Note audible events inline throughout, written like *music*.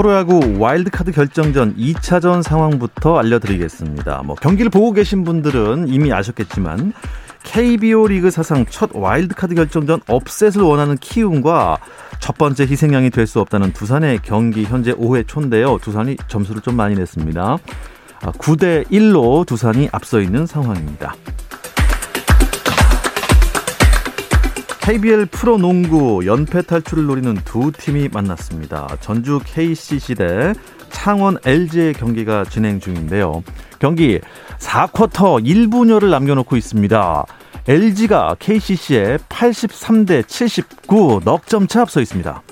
프로야구 와일드카드 결정전 2차전 상황부터 알려드리겠습니다. 뭐 경기를 보고 계신 분들은 이미 아셨겠지만 KBO 리그 사상 첫 와일드카드 결정전 upset을 원하는 키움과 첫 번째 희생양이 될 수 없다는 두산의 경기 현재 5회 초인데요. 두산이 점수를 좀 많이 냈습니다. 9대 아, 1로 두산이 앞서 있는 상황입니다. KBL 프로농구 연패 탈출을 노리는 두 팀이 만났습니다. 전주 KCC 대 창원 LG의 경기가 진행 중인데요. 경기 4쿼터 1분여를 남겨놓고 있습니다. LG가 KCC에 83대 79 넉점 차 앞서 있습니다.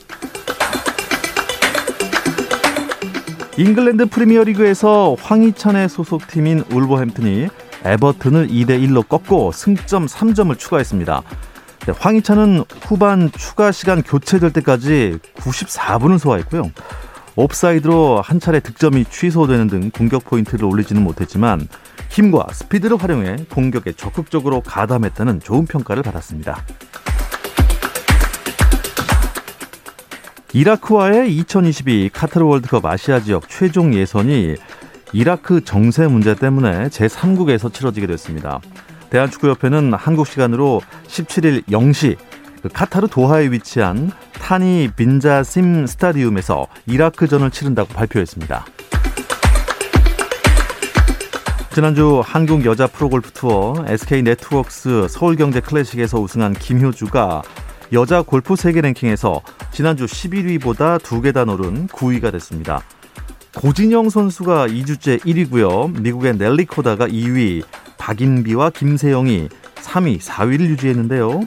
잉글랜드 프리미어리그에서 황희찬의 소속팀인 울버햄튼이 에버튼을 2대 1로 꺾고 승점 3점을 추가했습니다. 네, 황희찬은 후반 추가 시간 교체될 때까지 94분을 소화했고요. 옵사이드로 한 차례 득점이 취소되는 등 공격 포인트를 올리지는 못했지만 힘과 스피드를 활용해 공격에 적극적으로 가담했다는 좋은 평가를 받았습니다. 이라크와의 2022 카타르 월드컵 아시아 지역 최종 예선이 이라크 정세 문제 때문에 제3국에서 치러지게 됐습니다. 대한축구협회는 한국 시간으로 17일 0시 그 카타르 도하에 위치한 타니 빈자심 스타디움에서 이라크전을 치른다고 발표했습니다. 지난주 한국 여자 프로골프 투어 SK 네트워크스 서울경제 클래식에서 우승한 김효주가 여자 골프 세계 랭킹에서 지난주 11위보다 두 계단 오른 9위가 됐습니다. 고진영 선수가 2주째 1위고요. 미국의 넬리 코다가 2위, 박인비와 김세영이 3위, 4위를 유지했는데요.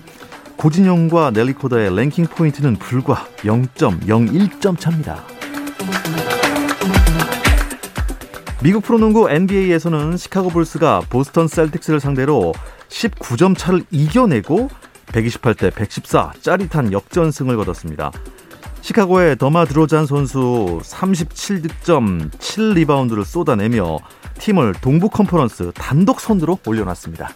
고진영과 넬리 코다의 랭킹 포인트는 불과 0.01점 차입니다. 미국 프로농구 NBA에서는 시카고 불스가 보스턴 셀틱스를 상대로 19점 차를 이겨내고 128대 114 짜릿한 역전승을 거뒀습니다. 시카고의 더마 드로잔 선수 37득점 7리바운드를 쏟아내며 팀을 동부 컨퍼런스 단독 선두로 올려놨습니다.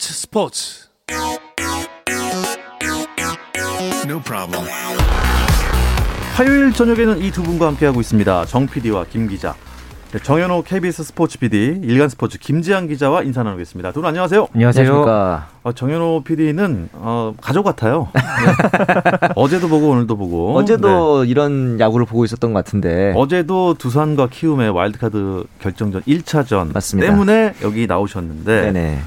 스포츠 스포츠 No problem. 화요일 저녁에는 이 두 분과 함께하고 있습니다. 정 PD와 김 기자. 네, 정현호 KBS 스포츠 PD, 일간 스포츠 김지한 기자와 인사 나누겠습니다. 두 분 안녕하세요. 안녕하세요. 어, 정현호 PD는 어, 가족 같아요. 네. *laughs* 어제도 보고 오늘도 보고. 어제도 네. 이런 야구를 보고 있었던 것 같은데. 어제도 두산과 키움의 와일드카드 결정전 1차전 맞습니다. 때문에 여기 나오셨는데. 네네.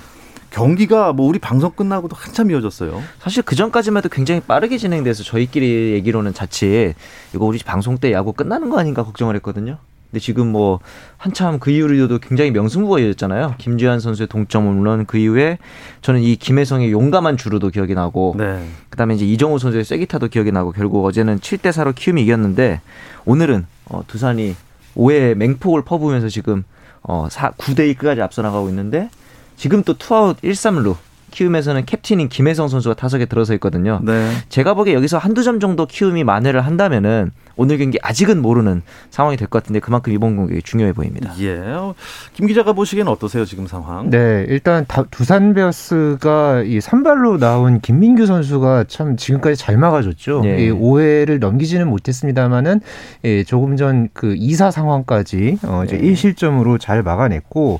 경기가 뭐 우리 방송 끝나고도 한참 이어졌어요. 사실 그 전까지만 해도 굉장히 빠르게 진행돼서 저희끼리 얘기로는 자칫 이거 우리 방송 때 야구 끝나는 거 아닌가 걱정을 했거든요. 근데 지금 뭐 한참 그 이후로도 굉장히 명승부가 이어졌잖아요. 김지환 선수의 동점은 물론 그 이후에 저는 이 김혜성의 용감한 주루도 기억이 나고 네. 그다음에 이제 이정우 선수의 쐐기타도 기억이 나고 결국 어제는 7대 4로 키움이 이겼는데 오늘은 어, 두산이 5회 맹폭을 퍼부으면서 지금 어 4, 9대 2까지 앞서 나가고 있는데 지금 또 투아웃 1, 3루 키움에서는 캡틴인 김혜성 선수가 타석에 들어서 있거든요. 네. 제가 보기에 여기서 한두 점 정도 키움이 만회를 한다면은 오늘 경기 아직은 모르는 상황이 될 것 같은데 그만큼 이번 공격이 중요해 보입니다. 예. 어, 김 기자가 보시기에는 어떠세요 지금 상황? 네, 일단 다, 두산 베어스가 이 선발로 나온 김민규 선수가 참 지금까지 잘 막아줬죠. 네. 이 5회를 넘기지는 못했습니다만은 예, 조금 전 그 2사 상황까지 어, 이제 네. 1실점으로 잘 막아냈고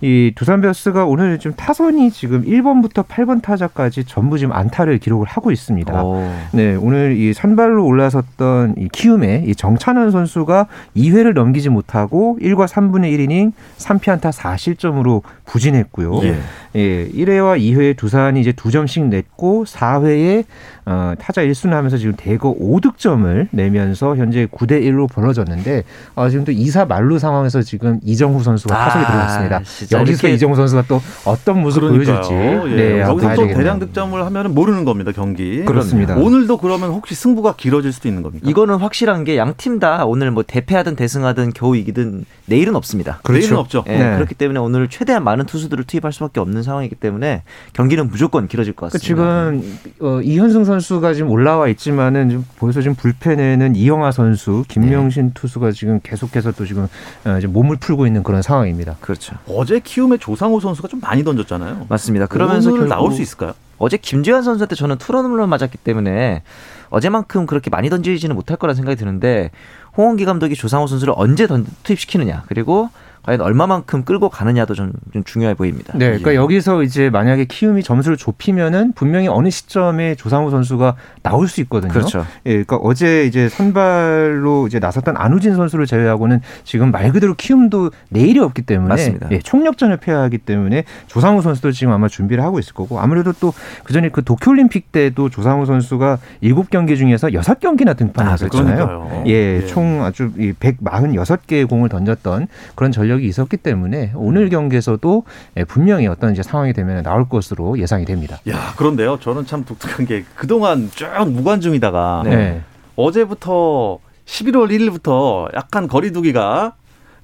이 두산 베어스가 오늘 좀 타선이 지금 1번부터 8번 타자까지 전부 지금 안타를 기록을 하고 있습니다. 오. 네, 오늘 이 선발로 올라섰던 이 키 움의 이 정찬원 선수가 2회를 넘기지 못하고 1과 3분의 1이닝 3피안타 4실점으로 부진했고요. 예. 예, 1회와 2회 두산이 이제 두 점씩 냈고 4회에 어, 타자 1순 하면서 지금 대거 5득점을 내면서 현재 9대 1로 벌어졌는데 어, 지금 또 2사 만루 상황에서 지금 이정후 선수가 아, 타석에 들어갔습니다. 진짜 여기서 이렇게- 이정후 선수가 또 어떤 모습 그러니까요. 보여줄지 예. 네, 여기서 또. 대량 득점을 하면 모르는 겁니다 경기. 그렇습니다. 오늘도 그러면 혹시 승부가 길어질 수도 있는 겁니까? 이거는 확실한 게 양 팀 다 오늘 뭐 대패하든 대승하든 겨우 이기든 내일은 없습니다. 내일은 없죠. 예, 네. 그렇기 때문에 오늘 최대한 많은 투수들을 투입할 수밖에 없는 상황이기 때문에 경기는 무조건 길어질 것그 같습니다. 지금 어, 이현승 선수가 지금 올라와 있지만은 지금 보여서 지금 불펜에는 이영하 선수, 김명신 네. 투수가 지금 계속해서 또 지금 어, 이제 몸을 풀고 있는 그런 상황입니다. 그렇죠. 어제 키움의 조상우 선수가 좀 많이 던졌잖아요. 맞습니다. 그러면서 오늘 결국 나올 수 있을까요? 어제 김지환 선수한테 저는 투런홈런 맞았기 때문에 어제만큼 그렇게 많이 던지지는 못할 거라 생각이 드는데 홍원기 감독이 조상호 선수를 언제 던, 투입시키느냐 그리고 과연 얼마만큼 끌고 가느냐도 좀, 좀 중요해 보입니다. 네, 그러니까 예. 여기서 이제 만약에 키움이 점수를 좁히면은 분명히 어느 시점에 조상우 선수가 나올 수 있거든요. 그렇죠. 예, 그러니까 어제 이제 선발로 이제 나섰던 안우진 선수를 제외하고는 지금 말 그대로 키움도 내일이 없기 때문에 맞습니다. 예, 총력전을 폐하기 때문에 조상우 선수도 지금 아마 준비를 하고 있을 거고 아무래도 또 그전에 그 도쿄올림픽 때도 조상우 선수가 일곱 경기 중에서 여섯 경기나 등판했었잖아요. 아, 그러니까요. 예, 예. 총 아주 이 146개의 공을 던졌던 그런 전력 이 있었기 때문에 오늘 경기에서도 예, 분명히 어떤 이제 상황이 되면 나올 것으로 예상이 됩니다. 야 그런데요. 저는 참 독특한 게 그동안 쭉 무관중이다가 네. 어제부터 11월 1일부터 약간 거리두기가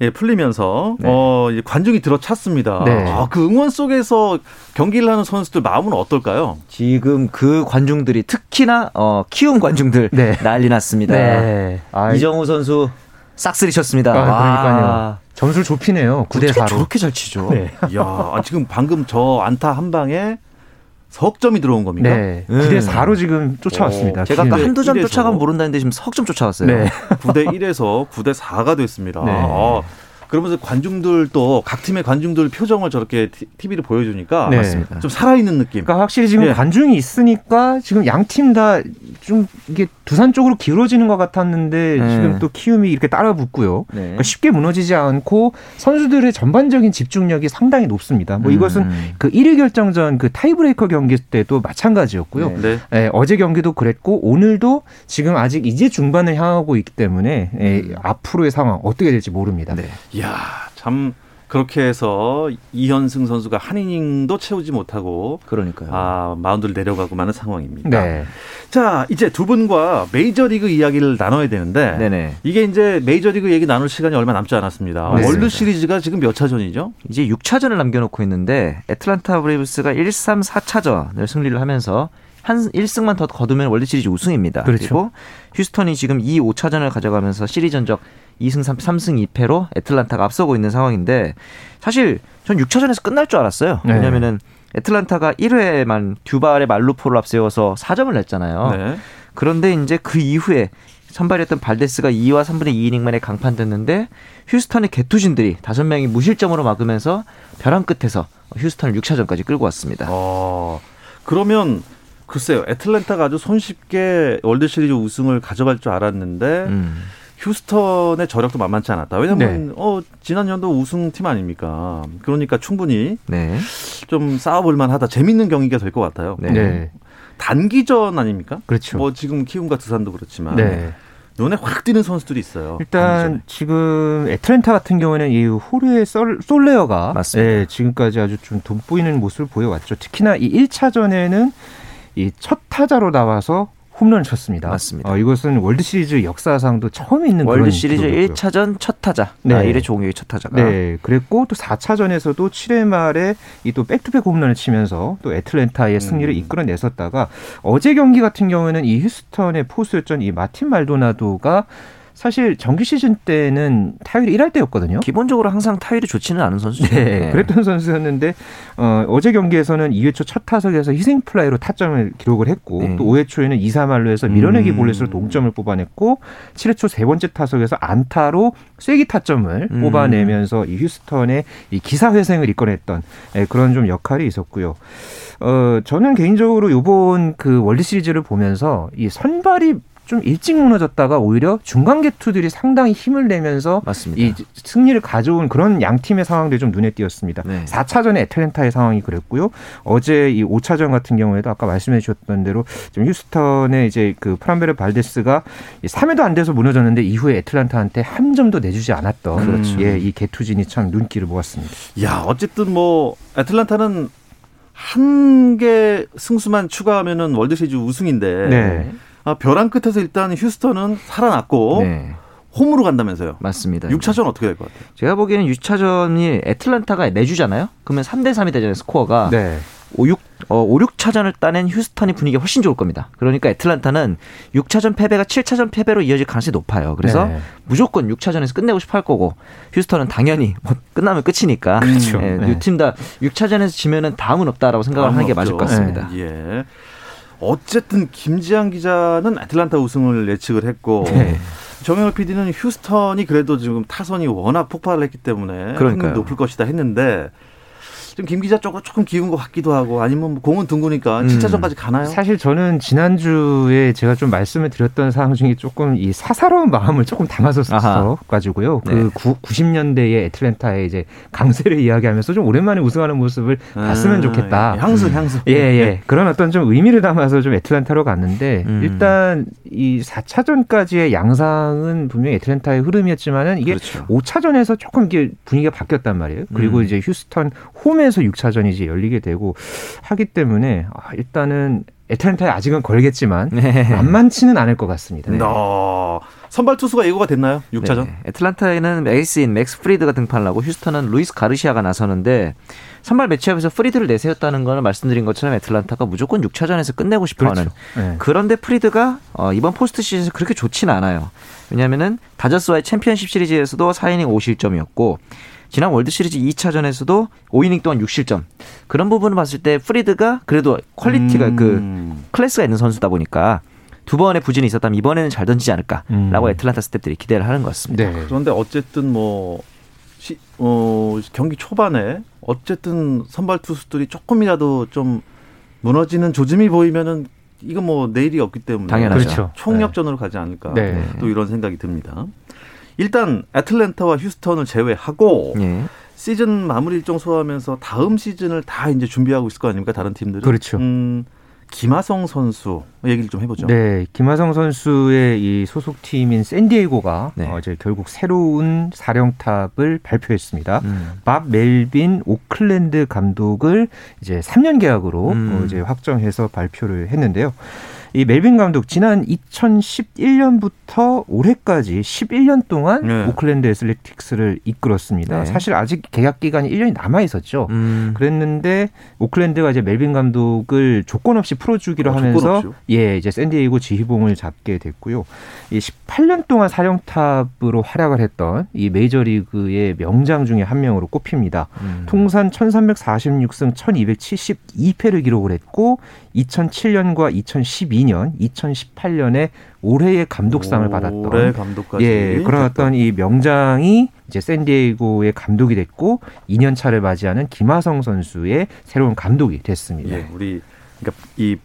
예, 풀리면서 네. 어, 이제 관중이 들어찼습니다. 네. 아, 그 응원 속에서 경기를 하는 선수들 마음은 어떨까요? 지금 그 관중들이 특히나 어, 키움 관중들 네. 난리 났습니다. 네. 아, 이정우 선수 싹쓸이 쳤습니다. 아, 와. 그러니까요. 점수를 좁히네요. 9대 어떻게 4로. 저렇게 잘 치죠? 네. 야, 아, 지금 방금 저 안타 한 방에 석점이 들어온 겁니까? 네. 네. 9대 4로 지금 쫓아왔습니다. 어, 제가 아까 네. 한두 점. 쫓아가면 모른다는데 지금 석점 쫓아왔어요. 네. 9대 1에서 9대 4가 됐습니다. 네. 아, 그러면서 관중들도 각 팀의 관중들 표정을 저렇게 TV를 보여주니까 네. 맞습니다. 좀 살아있는 느낌. 그러니까 확실히 지금 예. 관중이 있으니까 지금 양 팀 다 좀 이게 두산 쪽으로 길어지는 것 같았는데 네. 지금 또 키움이 이렇게 따라 붙고요. 네. 그러니까 쉽게 무너지지 않고 선수들의 전반적인 집중력이 상당히 높습니다. 뭐 이것은 음. 그 1위 결정전 그 타이브레이커 경기 때도 마찬가지였고요. 네. 네. 예, 어제 경기도 그랬고 오늘도 지금 아직 이제 중반을 향하고 있기 때문에 예, 앞으로의 상황 어떻게 될지 모릅니다. 네. 이야, 참 그렇게 해서 이현승 선수가 한 이닝도 채우지 못하고 그러니까요. 아, 마운드를 내려가고 마는 상황입니다. 네. 자, 이제 두 분과 메이저리그 이야기를 나눠야 되는데 네네. 이게 이제 메이저리그 얘기 나눌 시간이 얼마 남지 않았습니다. 맞습니다. 월드 시리즈가 지금 몇 차전이죠? 이제 6차전을 남겨 놓고 있는데 애틀란타 브레이브스가 1, 3, 4차전을 승리를 하면서 한 1승만 더 거두면 월드 시리즈 우승입니다. 그렇죠. 그리고 휴스턴이 지금 2, 5차전을 가져가면서 시리즈 전적 2승 3, 3승 2패로 애틀란타가 앞서고 있는 상황인데 사실 전 6차전에서 끝날 줄 알았어요. 네. 왜냐면은 애틀란타가 1회에만 듀발의 말루포를 앞세워서 4점을 냈잖아요. 네. 그런데 이제 그 이후에 선발이었던 발데스가 2와 3분의 2이닝 만에 강판됐는데 휴스턴의 개투진들이 5명이 무실점으로 막으면서 벼랑 끝에서 휴스턴을 6차전까지 끌고 왔습니다. 어, 그러면 글쎄요. 애틀랜타가 아주 손쉽게 월드 시리즈 우승을 가져갈 줄 알았는데 음. 휴스턴의 저력도 만만치 않았다. 왜냐면 네. 어, 지난 연도 우승팀 아닙니까? 그러니까 충분히 네. 좀 싸워볼 만하다. 재밌는 경기가 될 것 같아요. 네. 네. 단기전 아닙니까? 그렇죠. 뭐 지금 키움과 두산도 그렇지만 네. 눈에 확 띄는 선수들이 있어요. 일단 단기전에. 지금 애틀랜타 같은 경우에는 이 호르헤 솔, 솔레어가. 예, 지금까지 아주 좀 돋보이는 모습을 보여왔죠. 특히나 이 1차전에는 이 첫 타자로 나와서 홈런을 쳤습니다. 맞습니다. 어, 이것은 월드 시리즈 역사상도 처음 있는 월드 그런 시리즈 기록이고요. 1차전 첫 타자. 네. 아, 1회 종료의 첫 타자가. 네, 그랬고 또 4차전에서도 7회 말에 이 또 백투백 홈런을 치면서 또 애틀랜타의 승리를 음. 이끌어냈었다가 어제 경기 같은 경우에는 이 휴스턴의 포수였던 이 마틴 말도나도가 사실 정규 시즌 때는 타율이 1할 대였거든요. 기본적으로 항상 타율이 좋지는 않은 선수죠. 네, 그랬던 선수였는데 어, 어제 경기에서는 2회 초 첫 타석에서 희생 플라이로 타점을 기록을 했고 네. 또 5회 초에는 2사 만루에서 밀어내기 음. 볼넷으로 동점을 뽑아냈고 7회 초 세 번째 타석에서 안타로 쐐기 타점을 음. 뽑아내면서 이 휴스턴의 이 기사 회생을 이끌어냈던 예, 그런 좀 역할이 있었고요. 어, 저는 개인적으로 요번 그 월드 시리즈를 보면서 이 선발이 좀 일찍 무너졌다가 오히려 중간 계투들이 상당히 힘을 내면서 맞습니다. 이 승리를 가져온 그런 양 팀의 상황들이 좀 눈에 띄었습니다. 네. 4차전에 애틀랜타의 상황이 그랬고요. 어제 이 5차전 같은 경우에도 아까 말씀해 주셨던 대로 좀 휴스턴의 이제 그 프람베르 발데스가 3회도 안 돼서 무너졌는데 이후에 애틀란타한테 한 점도 내주지 않았던 그렇죠. 예, 이 계투진이 참 눈길을 모았습니다. 야, 어쨌든 뭐 애틀란타는 한 개 승수만 추가하면은 월드 시리즈 우승인데 네. 아, 벼랑 끝에서 일단 휴스턴은 살아났고 네. 홈으로 간다면서요. 맞습니다. 6차전 어떻게 될 것 같아요? 제가 보기에는 6차전이 애틀란타가 내주잖아요. 그러면 3대 3이 되잖아요. 스코어가. 네. 5, 6, 어, 5, 6차전을 따낸 휴스턴이 분위기가 훨씬 좋을 겁니다. 그러니까 애틀란타는 6차전 패배가 7차전 패배로 이어질 가능성이 높아요. 그래서 네. 무조건 6차전에서 끝내고 싶어 할 거고 휴스턴은 당연히 뭐 끝나면 끝이니까 그렇죠. 예, 네. 두팀 다 6차전에서 지면은 다음은 없다라고 생각을 하는 게 맞을 것. 같습니다. 예. 어쨌든 김지한 기자는 애틀란타 우승을 예측을 했고 네. 정영혁 PD는 휴스턴이 그래도 지금 타선이 워낙 폭발을 했기 때문에 그러니까요. 확률이 높을 것이다 했는데 좀김 기자 쪽은 조금 기운 것 같기도 하고 아니면 뭐 공은 둥그니까 음. 7차전까지 가나요? 사실 저는 지난주에 제가 좀 말씀을 드렸던 사항 중에 조금 이 사사로운 마음을 조금 담아서. 가지고요. 네. 그 구, 90년대의 애틀랜타의 이제 강세를 이야기하면서 좀 오랜만에 우승하는 모습을 봤으면 아, 좋겠다. 향수 향수. 예, 예. 그런 어떤 좀 의미를 담아서 좀 애틀랜타로 갔는데 음. 일단 이 4차전까지의 양상은 분명히 애틀랜타의 흐름이었지만은 이게 그렇죠. 5차전에서 조금 이게 분위기가 바뀌었단 말이에요. 그리고 음. 이제 휴스턴 홈에서 6차전이 이제 열리게 되고 하기 때문에 아, 일단은 애틀랜타에 아직은 걸겠지만 네. 만만치는 않을 것 같습니다. 네. 어, 선발 투수가 예고가 됐나요? 6차전? 네. 애틀란타에는 에이스인 맥스 프리드가 등판을 하고 휴스턴은 루이스 가르시아가 나서는데 선발 매치업에서 프리드를 내세웠다는 거는 말씀드린 것처럼 애틀란타가 무조건 6차전에서 끝내고 싶어하는 네. 그런데 프리드가 어, 이번 포스트 시즌에서 그렇게 좋지는 않아요. 왜냐하면은 다저스와의 챔피언십 시리즈에서도 4이닝 5실점이었고 지난 월드 시리즈 2차전에서도 5이닝 동안 6실점. 그런 부분을 봤을 때 프리드가 그래도 퀄리티가 그 음. 클래스가 있는 선수다 보니까 두 번의 부진이 있었다면 이번에는 잘 던지지 않을까라고 음. 애틀란타 스탭들이 기대를 하는 것 같습니다. 네. 그런데 어쨌든 뭐 시, 어, 경기 초반에 어쨌든 선발 투수들이 조금이라도 좀 무너지는 조짐이 보이면은 이거 뭐 내일이 없기 때문에 당연하죠. 그렇죠. 총력전으로 가지 않을까 네. 또 이런 생각이 듭니다. 일단 애틀랜타와 휴스턴을 제외하고 예. 시즌 마무리 일정 소화하면서 다음 시즌을 다 이제 준비하고 있을 거 아닙니까 다른 팀들은 그렇죠. 음, 김하성 선수 얘기를 좀 해보죠. 네, 김하성 선수의 이 소속 팀인 샌디에고가 네. 어제 결국 새로운 사령탑을 발표했습니다. 음. 밥 멜빈 오클랜드 감독을 이제 3년 계약으로 음. 어, 이제 확정해서 발표를 했는데요. 이 멜빈 감독 지난 2011년부터 올해까지 11년 동안 네. 오클랜드 애슬레틱스를 이끌었습니다. 네. 사실 아직 계약 기간이 1년이 남아 있었죠. 음. 그랬는데 오클랜드가 이제 멜빈 감독을 조건 없이 풀어주기로 어, 하면서? 예 이제 샌디에이고 지휘봉을 잡게 됐고요. 이 18년 동안 사령탑으로 활약을 했던 이 메이저리그의 명장 중에 한 명으로 꼽힙니다. 음. 통산 1346승 1272패를 기록을 했고 2007년과 2012 년, 2018년에 올해의 감독상을 받았던 올해 감독까지. 예, 그런 어떤 이 명장이 이제 샌디에이고의 감독이 됐고 2년 차를 맞이하는 김하성 선수의 새로운 감독이 됐습니다. 예, 우리 그러니까 이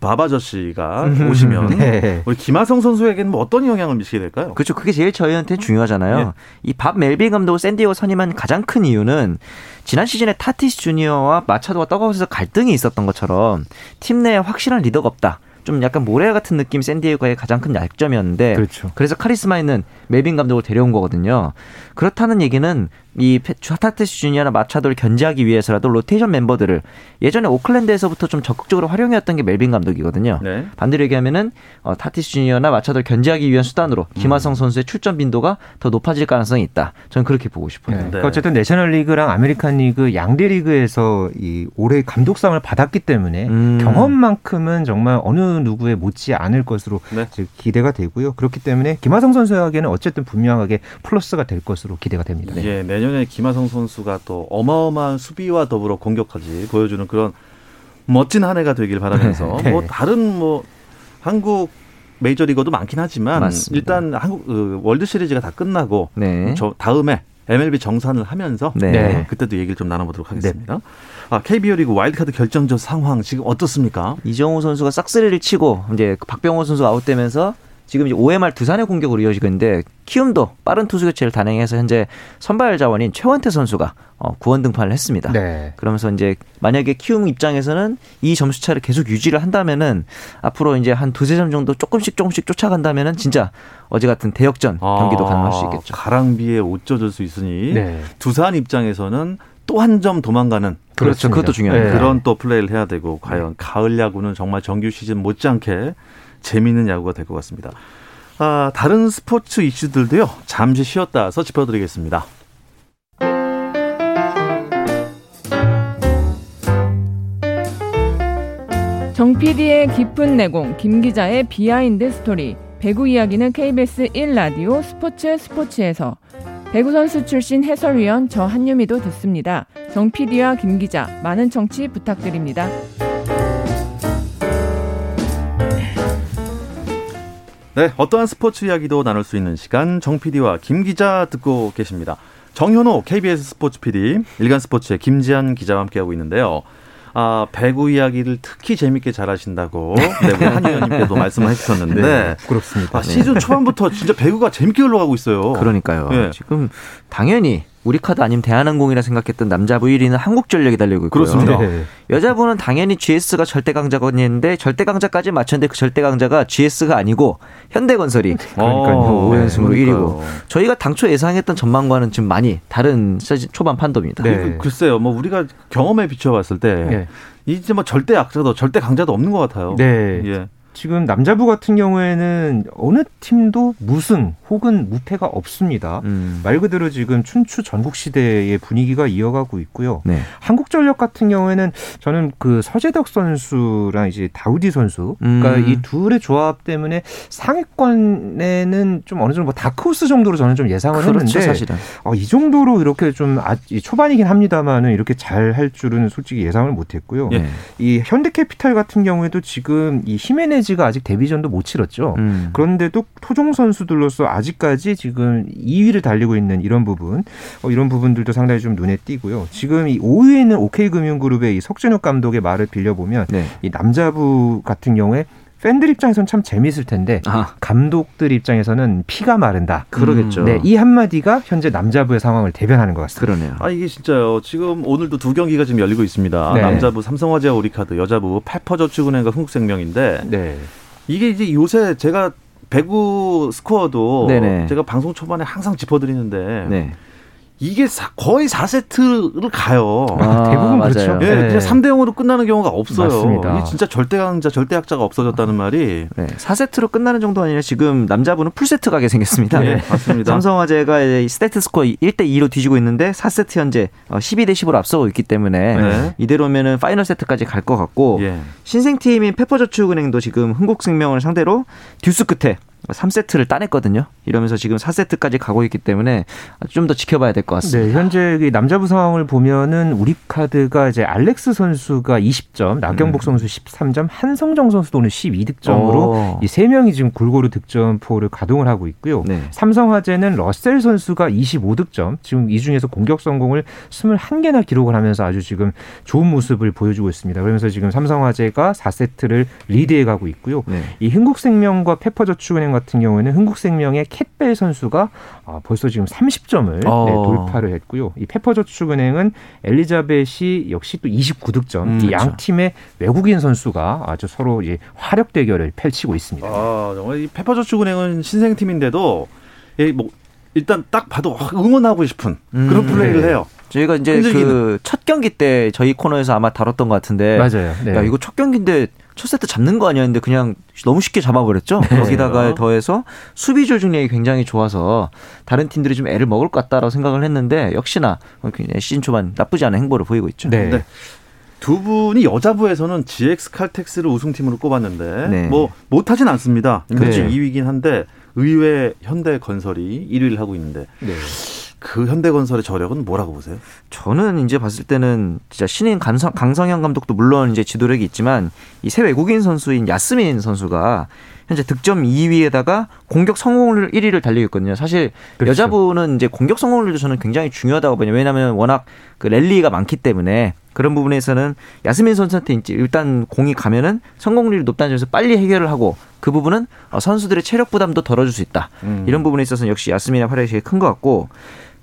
바바저씨가 오시면 네. 우리 김하성 선수에게는 뭐 어떤 영향을 미치게 될까요? 그렇죠. 그게 제일 저희한테 중요하잖아요. 예. 이밥 멜빈 감독을 샌디에고 선임한 가장 큰 이유는 지난 시즌에 타티스 주니어와 마차도가 덕아웃에서 갈등이 있었던 것처럼 팀 내에 확실한 리더가 없다. 좀 약간 모래 같은 느낌 샌디에고의 가장 큰 약점이었는데 그렇죠. 그래서 카리스마 있는 멜빈 감독을 데려온 거거든요. 그렇다는 얘기는 이 타티스 주니어나 마차도를 견제하기 위해서라도 로테이션 멤버들을 예전에 오클랜드에서부터 좀 적극적으로 활용해왔던 게 멜빈 감독이거든요. 네. 반대로 얘기하면은 어, 타티스 주니어나 마차도를 견제하기 위한 수단으로 김하성 선수의 출전 빈도가 더 높아질 가능성이 있다. 저는 그렇게 보고 싶어요. 네. 그러니까 어쨌든 내셔널 리그랑 아메리칸 리그 양대 리그에서 이 올해 감독상을 받았기 때문에 음. 경험만큼은 정말 어느 누구에 못지 않을 것으로 네. 기대가 되고요. 그렇기 때문에 김하성 선수에게는 어쨌든 분명하게 플러스가 될 것으로 기대가 됩니다. 예, 내년에 김하성 선수가 또 어마어마한 수비와 더불어 공격까지 보여주는 그런 멋진 한 해가 되길 바라면서 *laughs* 네. 뭐 다른 뭐 한국 메이저리거도 많긴 하지만 맞습니다. 일단 한국 그 월드 시리즈가 다 끝나고 네. 저 다음에 MLB 정산을 하면서 네. 네. 그때도 얘기를 좀 나눠보도록 하겠습니다. 네. 아, KBO 리그 와일드카드 결정전 상황 지금 어떻습니까? 이정우 선수가 싹쓸이를 치고 이제 박병호 선수 아웃되면서 지금 이제 OMR 두산의 공격으로 이어지고 있는데 키움도 빠른 투수 교체를 단행해서 현재 선발 자원인 최원태 선수가 어, 구원 등판을 했습니다. 네. 그러면서 이제 만약에 키움 입장에서는 이 점수 차를 계속 유지를 한다면은 앞으로 이제 한 두세 점 정도 조금씩 조금씩 쫓아간다면은 진짜 어제 같은 대역전 경기도 아, 가능할 수 있겠죠. 가랑비에 옷 젖을 수 있으니 네. 두산 입장에서는 또 한 점 도망가는 그렇죠. 그것도 중요해요. 네. 그런 또 플레이를 해야 되고 과연 가을 야구는 정말 정규 시즌 못지않게 재미있는 야구가 될 것 같습니다. 아, 다른 스포츠 이슈들도요. 잠시 쉬었다 와서 짚어드리겠습니다. 정 PD의 깊은 내공, 김 기자의 비하인드 스토리. 배구 이야기는 KBS 1라디오 스포츠 스포츠에서 배구 선수 출신 해설위원 저 한유미도 듣습니다. 정 PD와 김 기자 많은 청취 부탁드립니다. 네, 어떠한 스포츠 이야기도 나눌 수 있는 시간 정 PD와 김 기자 듣고 계십니다. 정현호 KBS 스포츠 PD, 일간 스포츠의 김지한 기자와 함께하고 있는데요. 아, 배구 이야기를 특히 재밌게 잘하신다고 *laughs* 네, 우리 한 의원님께도 말씀을 해주셨는데 네, 그렇습니다. 아, 시즌 초반부터 진짜 배구가 재밌게 흘러가고 있어요. 그러니까요. 네. 지금 당연히 우리 카드 아니면 대한항공이라 생각했던 남자부 1위는 한국전력이 달리고 있고요. 그렇습니다. 네. 여자부는 당연히 GS가 절대 강자거든요 절대 강자까지 맞췄는데 그 절대 강자가 GS가 아니고 현대건설이 그러니까요. 5연승으로 네, 1위고 저희가 당초 예상했던 전망과는 지금 많이 다른 초반 판도입니다. 네. 그, 글쎄요. 뭐 우리가 경험에 비춰봤을 때 네. 이제 뭐 절대 약자도 절대 강자도 없는 것 같아요. 네. 예. 지금 남자부 같은 경우에는 어느 팀도 무승 혹은 무패가 없습니다. 음. 말 그대로 지금 춘추 전국 시대의 분위기가 이어가고 있고요. 네. 한국전력 같은 경우에는 저는 그 서재덕 선수랑 이제 다우디 선수, 그러니까 음. 이 둘의 조합 때문에 상위권에는 좀 어느 정도 뭐 다크호스 정도로 저는 좀 예상을 그렇죠, 했는데 사실은. 어, 이 정도로 이렇게 좀 아, 초반이긴 합니다만은 이렇게 잘 할 줄은 솔직히 예상을 못했고요. 예. 이 현대캐피탈 같은 경우에도 지금 이 히메네 히 메네즈가 아직 데뷔전도 못 치렀죠. 음. 그런데도 토종 선수들로서 아직까지 지금 2위를 달리고 있는 이런 부분, 어, 이런 부분들도 상당히 좀 눈에 띄고요. 지금 이 5위에 있는 OK금융그룹의 이 석진욱 감독의 말을 빌려보면 네. 이 남자부 같은 경우에 팬들 입장에서는 참 재미있을 텐데 아. 감독들 입장에서는 피가 마른다. 그러겠죠. 네, 이 한마디가 현재 남자부의 상황을 대변하는 것 같습니다. 그러네요. 아 이게 진짜요. 지금 오늘도 두 경기가 지금 열리고 있습니다. 네. 남자부 삼성화재와 우리카드, 여자부 페퍼저축은행과 흥국생명인데 네. 이게 이제 요새 제가 배구 스코어도 네네. 제가 방송 초반에 항상 짚어드리는데. 네. 이게 거의 4세트를 가요. 아, 대부분 그렇죠. 예, 네. 그냥 3대 0으로 끝나는 경우가 없어요. 맞습니다. 이게 진짜 절대 강자, 절대 약자가 없어졌다는 말이 네. 4세트로 끝나는 정도 아니라 지금 남자분은 풀세트 가게 생겼습니다. 네, 맞습니다. 삼성화재가 세트 스코어 1대 2로 뒤지고 있는데 4세트 현재 12대 어, 10으로 앞서고 있기 때문에 네. 이대로면은 파이널 세트까지 갈 것 같고 예. 신생팀인 페퍼저축은행도 지금 흥국생명을 상대로 듀스 끝에 3세트를 따냈거든요. 이러면서 지금 4세트까지 가고 있기 때문에 좀 더 지켜봐야 될 것 같습니다. 네, 현재 남자부 상황을 보면은 우리 카드가 이제 알렉스 선수가 20점, 나경복 음. 선수 13점, 한성정 선수도 오늘 12득점으로 이 세 명이 지금 골고루 득점포를 가동을 하고 있고요. 네. 삼성화재는 러셀 선수가 25득점, 지금 이 중에서 공격 성공을 21개나 기록을 하면서 아주 지금 좋은 모습을 보여주고 있습니다. 그러면서 지금 삼성화재가 4세트를 리드해 가고 있고요. 네. 이 흥국생명과 페퍼저축은행 축구은행 같은 경우에는 흥국생명의 캣벨 선수가 아, 벌써 지금 30점을 어. 네, 돌파를 했고요. 이 페퍼저축은행은 엘리자벳이 역시 또 29득점. 음, 이양 그렇죠. 팀의 외국인 선수가 아주 서로 이제 화력 대결을 펼치고 있습니다. 아, 정말 이 페퍼저축은행은 신생팀인데도 예, 뭐 일단 딱 봐도 아, 응원하고 싶은 그런 음, 플레이를 네. 해요. 저희가 이제. 그 첫 경기 때 저희 코너에서 아마 다뤘던 것 같은데 맞아요. 네. 야 이거 첫 경기인데 첫 세트 잡는 거 아니었는데 그냥 너무 쉽게 잡아버렸죠. 네. 여기다가 더해서 수비 조직력이 굉장히 좋아서 다른 팀들이 좀 애를 먹을 것 같다라고 생각을 했는데 역시나 굉장히 시즌 초반 나쁘지 않은 행보를 보이고 있죠. 네. 네. 두 분이 여자부에서는 GX 칼텍스를 우승팀으로 꼽았는데 네. 뭐 못하진 않습니다. 그렇죠. 2위긴 한데 의외 현대건설이 1위를 하고 있는데 네. 그 현대건설의 저력은 뭐라고 보세요? 저는 이제 봤을 때는 진짜 신인 강성, 강성현 감독도 물론 이제 지도력이 있지만 이 새 외국인 선수인 야스민 선수가 현재 득점 2위에다가 공격 성공률 1위를 달리고 있거든요. 사실 그렇죠. 여자분은 이제 공격 성공률도 저는 굉장히 중요하다고 봐요. 왜냐하면 워낙 그 랠리가 많기 때문에 그런 부분에서는 야스민 선수한테 이제 일단 공이 가면은 성공률이 높다는 점에서 빨리 해결을 하고 그 부분은 어, 선수들의 체력 부담도 덜어줄 수 있다. 음. 이런 부분에 있어서는 역시 야스민의 활약이 제일 큰 것 같고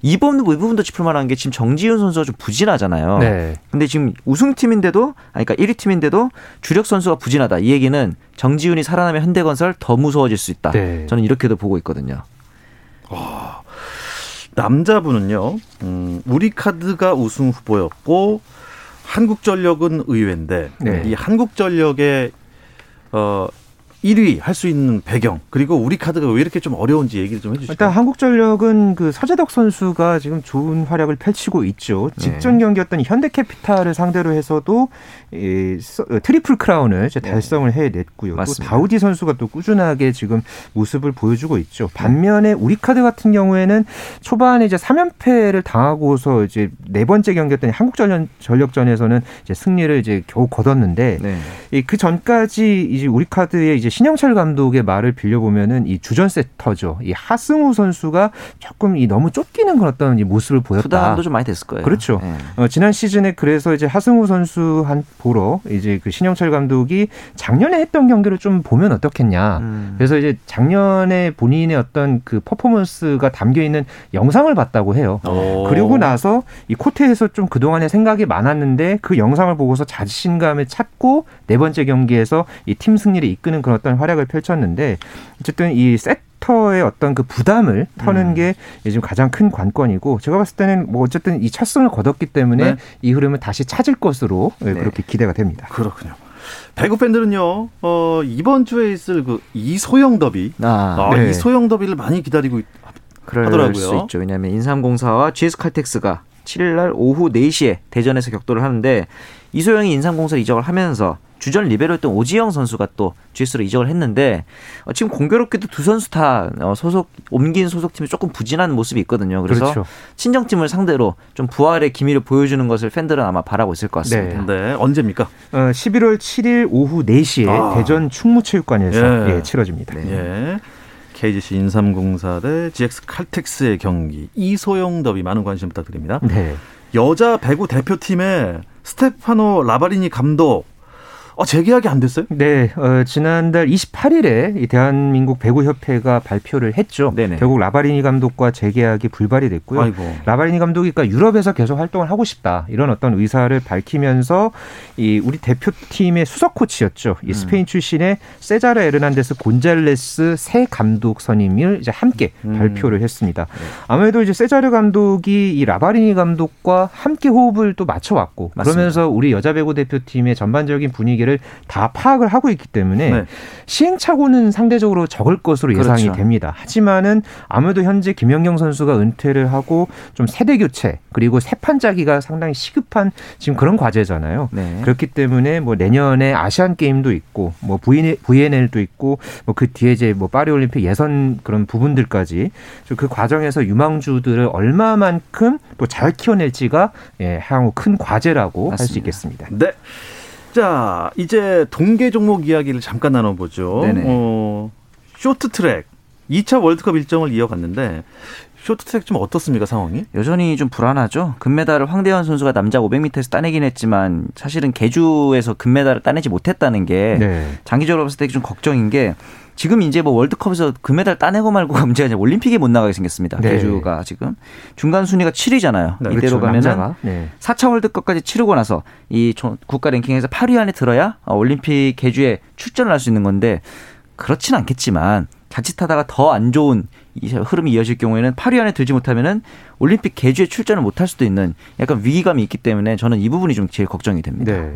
이번 이 부분도 짚을 만한 게 지금 정지훈 선수가 좀 부진하잖아요. 네. 근데 지금 우승팀인데도 아니 그러니까 1위 팀인데도 주력 선수가 부진하다. 이 얘기는 정지훈이 살아나면 현대건설 더 무서워질 수 있다. 네. 저는 이렇게도 보고 있거든요. 남자분은요. 음, 우리 카드가 우승 후보였고 한국전력은 의외인데 네. 이 한국전력의 어 1위 할 수 있는 배경 그리고 우리 카드가 왜 이렇게 좀 어려운지 얘기를 좀 해주시죠. 일단 한국전력은 그 서재덕 선수가 지금 좋은 활약을 펼치고 있죠. 네. 직전 경기였던 현대캐피탈을 상대로 해서도 이 서- 어, 트리플 크라운을 이제 달성을 해냈고요. 또 맞습니다. 다우디 선수가 또 꾸준하게 지금 모습을 보여주고 있죠. 반면에 우리 카드 같은 경우에는 초반에 이제 3연패를 당하고서 이제 네 번째 경기였던 한국전력전에서는 이제 승리를 이제 겨우 거뒀는데 네. 이 그 전까지 이제 우리 카드의 이제 신영철 감독의 말을 빌려보면은 이 주전 세터죠. 이 하승우 선수가 조금 이 너무 쫓기는 그런 어떤 이 모습을 보였다. 부담도 좀 많이 됐을 거예요. 그렇죠. 네. 어, 지난 시즌에 그래서 이제 하승우 선수 한 보러 이제 그 신영철 감독이 작년에 했던 경기를 좀 보면 어떻겠냐. 음. 그래서 이제 작년에 본인의 어떤 그 퍼포먼스가 담겨 있는 영상을 봤다고 해요. 어. 그리고 나서 이 코트에서 좀 그동안에 생각이 많았는데 그 영상을 보고서 자신감을 찾고 네 번째 경기에서 이 팀 승리를 이끄는 그런 어떤 활약을 펼쳤는데 어쨌든 이 세터의 어떤 그 부담을 터는 음. 게 지금 가장 큰 관건이고 제가 봤을 때는 뭐 어쨌든 이 첫 승을 거뒀기 때문에 네. 이 흐름을 다시 찾을 것으로 네, 네. 그렇게 기대가 됩니다. 그렇군요. 배구 팬들은요 어, 이번 주에 있을 그 이소영 더비 아, 아, 네. 이소영 더비를 많이 기다리고 있, 하더라고요. 수 있죠. 왜냐하면 인삼공사와 GS 칼텍스가 7일 날 오후 4시에 대전에서 격돌을 하는데 이소영이 인삼공사를 이적을 하면서 주전 리베로였던 오지영 선수가 또 GS로 이적을 했는데 어, 지금 공교롭게도 두 선수 다 어, 소속 옮긴 소속팀이 조금 부진한 모습이 있거든요. 그래서 그렇죠. 친정팀을 상대로 좀 부활의 기미를 보여주는 것을 팬들은 아마 바라고 있을 것 같습니다. 네 언제입니까? 어, 11월 7일 오후 4시에 아. 대전 충무체육관에서 예. 예, 치러집니다. 네. 예. KGC 인삼공사 대 GX 칼텍스의 경기 이소영 더비 많은 관심 부탁드립니다. 네. 여자 배구 대표팀의 스테파노 라바리니 감독 어, 재계약이 안 됐어요? 네, 어, 지난달 28일에 이 대한민국 배구협회가 발표를 했죠. 네네. 결국 라바리니 감독과 재계약이 불발이 됐고요. 아이고. 라바리니 감독이 그러니까 유럽에서 계속 활동을 하고 싶다 이런 어떤 의사를 밝히면서 이 우리 대표팀의 수석 코치였죠. 이 스페인 출신의 세자르 에르난데스 곤잘레스 새 감독 선임을 이제 함께 음. 발표를 했습니다. 아무래도 이제 세자르 감독이 이 라바리니 감독과 함께 호흡을 또 맞춰왔고 맞습니다. 그러면서 우리 여자 배구 대표팀의 전반적인 분위기를 다 파악을 하고 있기 때문에 네. 시행착오는 상대적으로 적을 것으로 예상이 그렇죠. 됩니다. 하지만은 아무래도 현재 김연경 선수가 은퇴를 하고 좀 세대 교체 그리고 새 판짜기가 상당히 시급한 지금 그런 과제잖아요. 네. 그렇기 때문에 뭐 내년에 아시안 게임도 있고 뭐 VNL도 있고 뭐 그 뒤에 이제 뭐 파리 올림픽 예선 그런 부분들까지 좀그 과정에서 유망주들을 얼마만큼 또 잘 키워낼지가 예, 향후 큰 과제라고 할 수. 있겠습니다. 네. 자, 이제 동계 종목 이야기를 잠깐 나눠보죠. 네네. 어, 쇼트트랙 2차 월드컵 일정을 이어갔는데 쇼트트랙 좀 어떻습니까 상황이? 여전히 좀 불안하죠. 금메달을 황대현 선수가 남자 500m에서 따내긴 했지만 사실은 개주에서 금메달을 따내지 못했다는 게 네. 장기적으로 봤을 때 좀 걱정인 게 지금 이제 뭐 월드컵에서 금메달 따내고 말고가 *laughs* 문제가 아니라 올림픽에 못 나가게 생겼습니다. 네. 개주가 지금 중간 순위가 7위잖아요. 네, 이대로 그렇죠, 가면은. 네. 4차 월드컵까지 치르고 나서 이 조- 국가 랭킹에서 8위 안에 들어야 어, 올림픽 개주에 출전을 할 수 있는 건데 그렇진 않겠지만 자칫하다가 더 안 좋은 이 흐름이 이어질 경우에는 8위 안에 들지 못하면은 올림픽 개주에 출전을 못할 수도 있는 약간 위기감이 있기 때문에 저는 이 부분이 좀 제일 걱정이 됩니다. 네.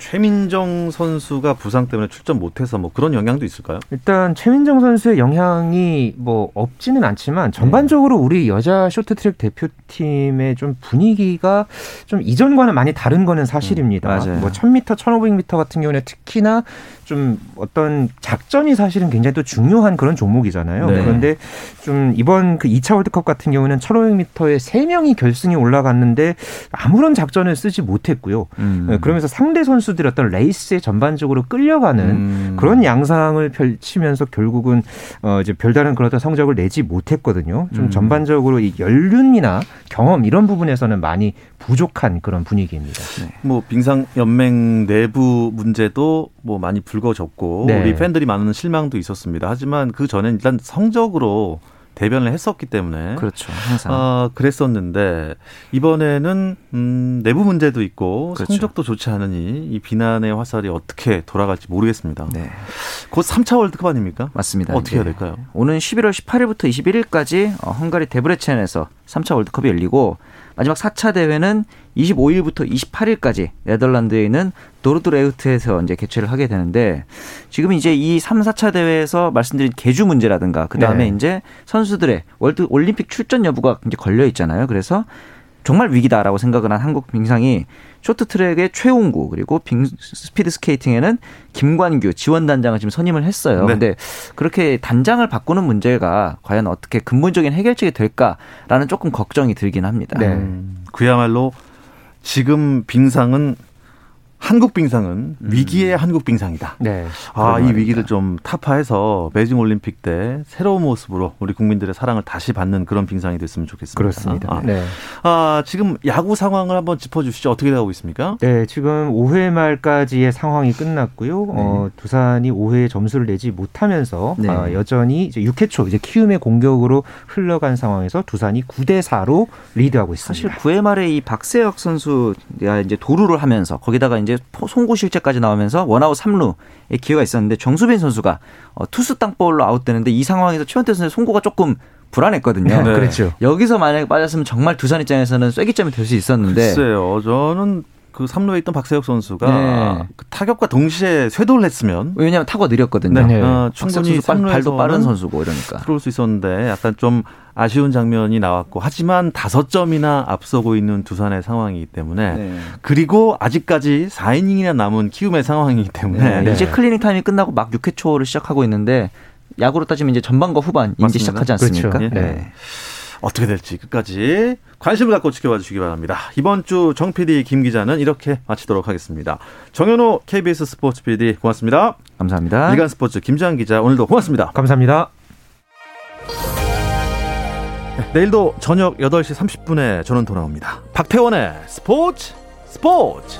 최민정 선수가 부상 때문에 출전 못해서 뭐 그런 영향도 있을까요? 일단 최민정 선수의 영향이 뭐 없지는 않지만 전반적으로 우리 여자 쇼트트랙 대표팀의 좀 분위기가 좀 이전과는 많이 다른 거는 사실입니다. 음. 뭐 1000m, 1500m 같은 경우는 특히나 좀 어떤 작전이 사실은 굉장히 또 중요한 그런 종목이잖아요. 네. 그런데 좀 이번 그 2차 월드컵 같은 경우는 1500m에 3명이 결승에 올라갔는데 아무런 작전을 쓰지 못했고요. 음. 네, 그러면서 상대 선수 들이 어떤 레이스에 전반적으로 끌려가는 음. 그런 양상을 펼치면서 결국은 어 이제 별다른 그런 성적을 내지 못했거든요. 좀 음. 전반적으로 이 연륜이나 경험 이런 부분에서는 많이 부족한 그런 분위기입니다. 뭐 빙상 연맹 내부 문제도 뭐 많이 불거졌고 네. 우리 팬들이 많은 실망도 있었습니다. 하지만 그 전에 일단 성적으로 대변을 했었기 때문에 그렇죠. 항상. 아, 그랬었는데 이번에는 음, 내부 문제도 있고 그렇죠. 성적도 좋지 않으니 이 비난의 화살이 어떻게 돌아갈지 모르겠습니다. 네. 곧 3차 월드컵 아닙니까? 맞습니다. 어떻게 해야 네. 될까요? 오는 11월 18일부터 21일까지 어, 헝가리 데브레첸에서 3차 월드컵이 열리고 마지막 4차 대회는 25일부터 28일까지 네덜란드에 있는 도르드레흐트에서 이제 개최를 하게 되는데 지금 이제 이 3, 4차 대회에서 말씀드린 계주 문제라든가 그다음에 네. 이제 선수들의 월드 올림픽 출전 여부가 이제 걸려 있잖아요. 그래서 정말 위기다라고 생각을 한 한국 빙상이 쇼트트랙의 최홍구 그리고 빙 스피드 스케이팅에는 김관규 지원단장을 지금 선임을 했어요. 네. 근데 그렇게 단장을 바꾸는 문제가 과연 어떻게 근본적인 해결책이 될까라는 조금 걱정이 들긴 합니다. 네. 음, 그야말로 지금 빙상은 한국 빙상은 위기의 한국 빙상이다. 네. 아, 이. 위기를 좀 타파해서 베이징 올림픽 때 새로운 모습으로 우리 국민들의 사랑을 다시 받는 그런 빙상이 됐으면 좋겠습니다. 그렇습니다. 아, 네. 아, 지금 야구 상황을 한번 짚어 주시죠. 어떻게 되고 있습니까? 네, 지금 5회 말까지의 상황이 끝났고요. 어, 두산이 5회에 점수를 내지 못하면서 네. 어, 여전히 이제 6회 초 이제 키움의 공격으로 흘러간 상황에서 두산이 9대 4로 리드하고 있습니다. 사실 9회 말에 이 박세혁 선수가 이제 도루를 하면서 거기다가 이제 포- 송구 실책까지 나오면서 원아웃 3루의 기회가 있었는데 정수빈 선수가 어, 투수 땅볼로 아웃되는데 이 상황에서 최원태 선수의 송구가 조금 불안했거든요. 네. 그렇죠. 여기서 만약에 빠졌으면 정말 두산 입장에서는 쐐기점이 될 수 있었는데 글쎄요. 저는 그 3루에 있던 박세혁 선수가 네. 그 타격과 동시에 쇄도를 했으면 왜냐하면 타구 느렸거든요. 네. 어, 박세혁 충분히 선수 발- 발도 빠른 3루에서는 선수고 이러니까. 들어올 수 있었는데 약간 좀 아쉬운 장면이 나왔고 하지만 다섯 점이나 앞서고 있는 두산의 상황이기 때문에 네. 그리고 아직까지 4이닝이나 남은 키움의 상황이기 때문에 네. 이제 클리닝 타임이 끝나고 막 6회 초를 시작하고 있는데 야구로 따지면 이제 전반과 후반 이제 맞습니다. 시작하지 않습니까? 그렇죠. 예. 네. 어떻게 될지 끝까지 관심을 갖고 지켜봐 주시기 바랍니다. 이번 주 정 PD 김 기자는 이렇게 마치도록 하겠습니다. 정현호 KBS 스포츠 PD 고맙습니다. 감사합니다. 일간 스포츠 김지한 기자 오늘도 고맙습니다. 감사합니다. 내일도 저녁 8시 30분에 저는 돌아옵니다. 박태원의 스포츠 스포츠